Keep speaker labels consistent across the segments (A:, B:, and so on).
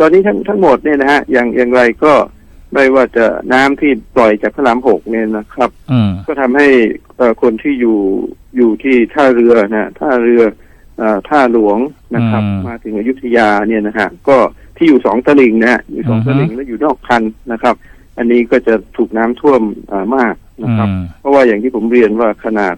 A: ตอนนี้ทั้งทั้งหมดเนี่ยนะฮะอย่างอย่างไรก็ไม่ว่าจะน้ำที่ปล่อยจากพระรามหกเนี่ยนะครับ
B: อืม
A: ก็ทำให้เอ่อคนที่อยู่อยู่ที่ท่าเรือนะท่าเรือเอ่อท่าหลวงนะครับ มาถึงอยุธยาเนี่ยนะฮะก็ที่อยู่สองตลิ่งนะฮะอยู่สองตลิ่งแล้วอยู่นอกคันนะครับ อันนี้ก็จะถูกน้ำท่วมเอ่อมากนะครับ
B: อืม
A: เพราะว่าอย่างที่ผมเรียนว่าขนาด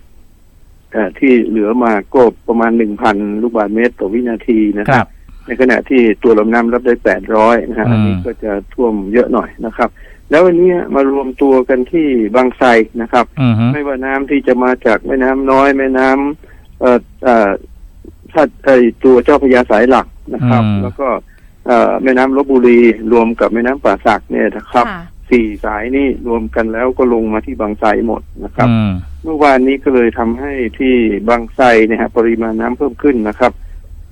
A: เอ่อที่เหลือมาก็ประมาณหนึ่งพันลูกบาศก์เมตรต่อวินาทีนะ
B: ค
A: ค
B: รั
A: รับบ ในขณะที่ตัวลำน้ำรับได้แปดร้อยนะฮะ
B: อืม
A: อันนี้ก็จะท่วมเยอะหน่อยนะครับ แล้ววันนี้มารวมตัวกันที่บางไทรนะครับ
B: อืมฮึ
A: ไม่ว่าน้ำที่จะมาจากแม่น้ำน้อย แม่น้ำเอ่อเอ่อถ้าไอตัวเจ้าพระยาสายหลักนะครับ แล้วก็เอ่อแม่น้ำลบบุรีรวมกับแม่น้ำป่าสักเนี่ยนะครับ
C: ค่ะ
A: สี่สายนี่รวมกันแล้วก็ลงมาที่บางไทรหมดนะครับ
B: อืม
A: เมื่อวานนี้ก็เลยทำให้ที่บางไทรเนี่ยฮะปริมาณน้ำเพิ่มขึ้นนะครับ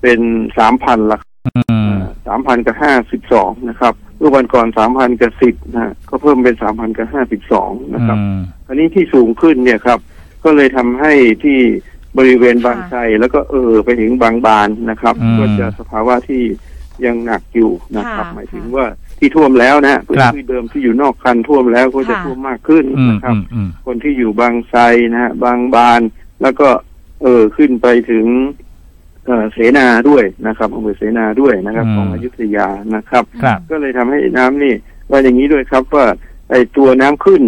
A: เป็นสามพันละ
B: อืม
A: สามพันกับห้าสิบสองนะครับเมื่อวันก่อนสามพันกับสิบนะฮะก็เพิ่มเป็นสามพันกับห้าสิบสองนะครับ
B: อืม
A: อันนี้ที่สูงขึ้นเนี่ยครับ ก็เลยทำให้ที่บริเวณบางไทรแล้วก็เออไปถึงบางบานนะครับ
B: อืม
A: ก็จะสภาวะที่ยังหนักอยู่นะครับ
C: ค่ะ
A: หมายถึงว่าที่ท่วมแล้วนะฮะพื้น
B: ครับ
A: ที่เดิมที่อยู่นอกคันท่วมแล้วก็จะ
C: ค่ะ
A: ท่วมมากขึ้น
B: อืม
A: นะครับ
B: อืมอืม
A: คนที่อยู่บางไทรนะฮะบางบานแล้วก็เออขึ้นไปถึง เอ่อเสนาด้วยนะครับอำเภอเสนาด้วยนะครับ ของอยุธยานะครับ
B: ครับ
A: ก็เลยทำให้น้ำนี่ว่าอย่างนี้ด้วยครับว่าไอ้ตัวน้ำขึ้น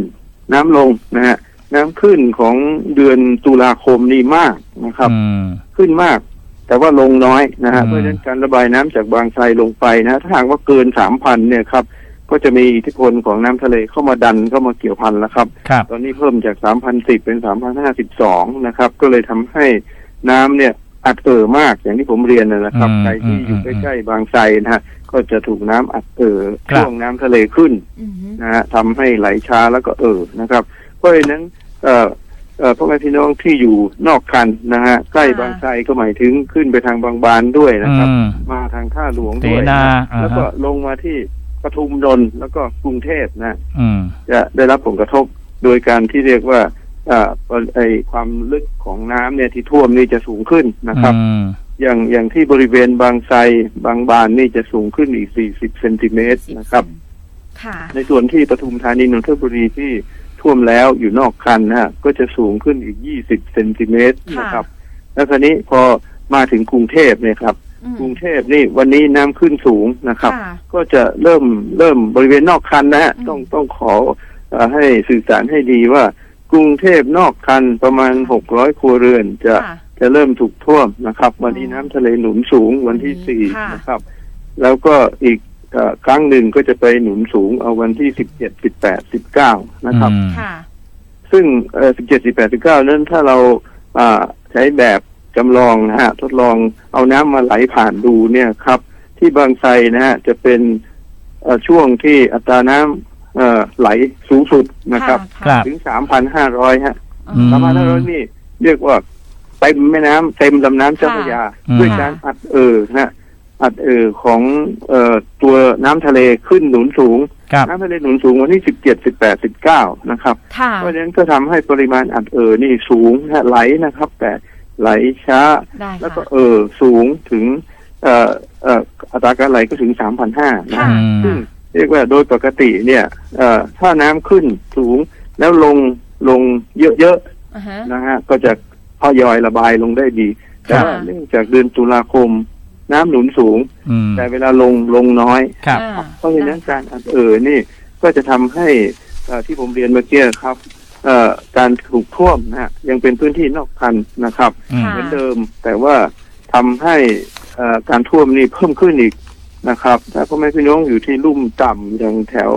A: น้ำลงนะฮะน้ำขึ้นของเดือนตุลาคมนี่มากนะครับ
B: อืม
A: ขึ้นมาก แต่ว่าลงน้อยนะฮะ
B: อืม
A: เพราะฉะนั้นการระบายน้ำจากบางไทรลงไปนะถ้าหากว่าเกินสามพันเนี่ยครับก็จะมีอิทธิพลของน้ำทะเลเข้ามาดันเข้ามาเกี่ยวพันแล้วครับ
B: ครับ
A: ตอนนี้เพิ่มจาก3,010เป็น3,052นะครับ ก็เลยทำให้น้ำเนี่ย อัดเอ่อมากอย่างที่ผมเรียนนะนะครับ
B: อืม
A: ใครที่อยู่
B: อืม
A: ใกล้ๆบางไทรนะฮะก็จะถูกน้ำอัดเอ่อ
B: ครับ
A: ช่วงน้ำทะเลขึ้น
C: อือฮึ
A: นะฮะทำให้ไหลช้าแล้วก็เอ่อนะครับ เพราะฉะนั้นเอ่อเอ่อพ่อแม่พี่น้องที่อยู่นอกคันนะฮะใกล้บางไทรก็หมายถึงขึ้นไปทางบางบานด้วยนะครับ
B: อืม
A: มาทางท่าหลวง
B: เส
A: ด้วย
B: นา
A: นะ
B: อ่า
A: แล้วก็
B: ฮะ
A: ลงมาที่ปทุมนนท์แล้วก็กรุงเทพนะ
B: อืม
A: จะได้รับผลกระทบโดยการที่เรียกว่าอ่า ไอความลึกของน้ำเนี่ยที่ท่วมนี่จะสูงขึ้นนะครับ
B: อืม
A: อย่างอย่างที่บริเวณบางไทรบางบานนี่จะสูงขึ้นอีก 40 เซนติเมตรนะครับ
C: ค่ะ
A: ในส่วนที่ปทุมธานีนนทบุรีที่ท่วมแล้วอยู่นอกคันนะฮะก็จะสูงขึ้นอีก 20 เซนติเมตร
C: ค่ะ
A: นะครับ แล้วคราวนี้พอมาถึงกรุงเทพเนี่ยครับ
C: อืม
A: กรุงเทพนี่วันนี้น้ำขึ้นสูงนะครับ
C: ค่ะ
A: ก็จะเริ่มเริ่มบริเวณนอกคันนะฮะ
C: อืม
A: ต้องต้องขอเออให้สื่อสารให้ดีว่า กรุงเทพนอกคันประมาณหกร้อยครัวเรือนจะ
C: ค่ะ
A: จะเริ่มถูกท่วมนะครับ วันนี้
C: อ๋อ
A: น้ำทะเลหนุนสูงวันที่สี่
C: ค่ะ
A: นะครับ แล้วก็อีกเอ่อครั้งหนึ่งก็จะไปหนุนสูงเอาวันที่สิบเจ็ดสิบแปดสิบเก้านะครับ
B: อืม
C: ค่ะ
A: ซึ่งสิบเจ็ดสิบแปดสิบเก้านั้นถ้าเราอ่าใช้แบบจำลองนะฮะทดลองเอาน้ำมาไหลผ่านดูเนี่ยครับ ที่บางไทรนะฮะจะเป็นเอ่อช่วงที่อัตราน้ำ เอ่อไหลสูงสุดนะครับ
B: ครับ
A: ถึงสามพันห้าร้อยฮะ
C: อืม
A: สามพันห้าร้อยนี่เรียกว่าเต็มแม่น้ำเต็มลำน้ำเจ้าพระยา
B: อืม
A: ด้วยการอัดเอ่อนะฮะอัดเอ่อของเอ่อตัวน้ำทะเลขึ้นหนุนสูง
B: ครับ
A: น้ำทะเลหนุนสูงวันที่สิบเจ็ดสิบแปดสิบเก้านะครับ
C: ค่ะ
A: เพราะฉะนั้นก็ทำให้ปริมาณอัดเอ่อนี่สูงนะฮะไหลนะครับ แต่ไหลช้า
C: ได้
A: แล้วก็
C: ค่ะ
A: เอ่อสูงถึงเอ่อเอ่ออัตราการไหลก็ถึงสามพันห้านะ
C: ค่ะ
A: ฮะ
B: อืม
A: ซึ่ง เรียกว่าโดยปกติเนี่ยเอ่อถ้าน้ำขึ้นสูงแล้วลงลงเยอะ
C: อ่าฮะ
A: ๆนะฮะก็จะทยอยระบายลงได้ดีแต่ว่า
C: ค่ะ
A: เนื่องจากเดือนตุลาคม น้ำหนุนสูง
B: อืม
A: แต่เวลาลงลงน้อย
B: ครับ
C: อ่า
A: เพราะฉะนั้นการอัดเอ่อนี่ก็จะทำให้เอ่อที่ผมเรียนเมื่อกี้ครับเอ่อการถูกท่วมนะฮะยังเป็นพื้นที่นอกคันนะครับ
B: อืม
C: ค่ะ
A: เหมือนเดิมแต่ว่าทำให้เอ่อการท่วมนี่เพิ่มขึ้นอีก นะครับ ถ้าพ่อแม่พี่น้องอยู่ที่ลุ่มต่ำอย่างแถว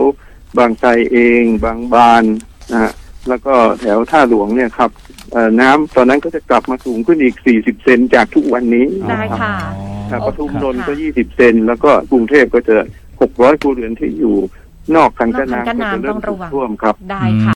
A: บางไทรเอง บางบานนะฮะแล้วก็แถวท่าหลวงเนี่ยครับเอ่อน้ำตอนนั้นก็จะกลับมาสูงขึ้นอีก 40 เซนจากทุกวันนี้
C: ได้ค่ะ
A: ครับปทุมนนท์ก็
C: ค่ะ
A: 20 เซนแล้วก็กรุงเทพก็จะ 600ครัวเรือนที่อยู่นอกคันกั้น
C: นอกคันกั้น
A: น้ำก็จะ
C: น้ำ
A: เริ่
C: ต้
A: ม
C: อง
A: ถู
C: ระ
A: ก
C: วัง
A: ท่วมครับ
C: ได้ค่ะ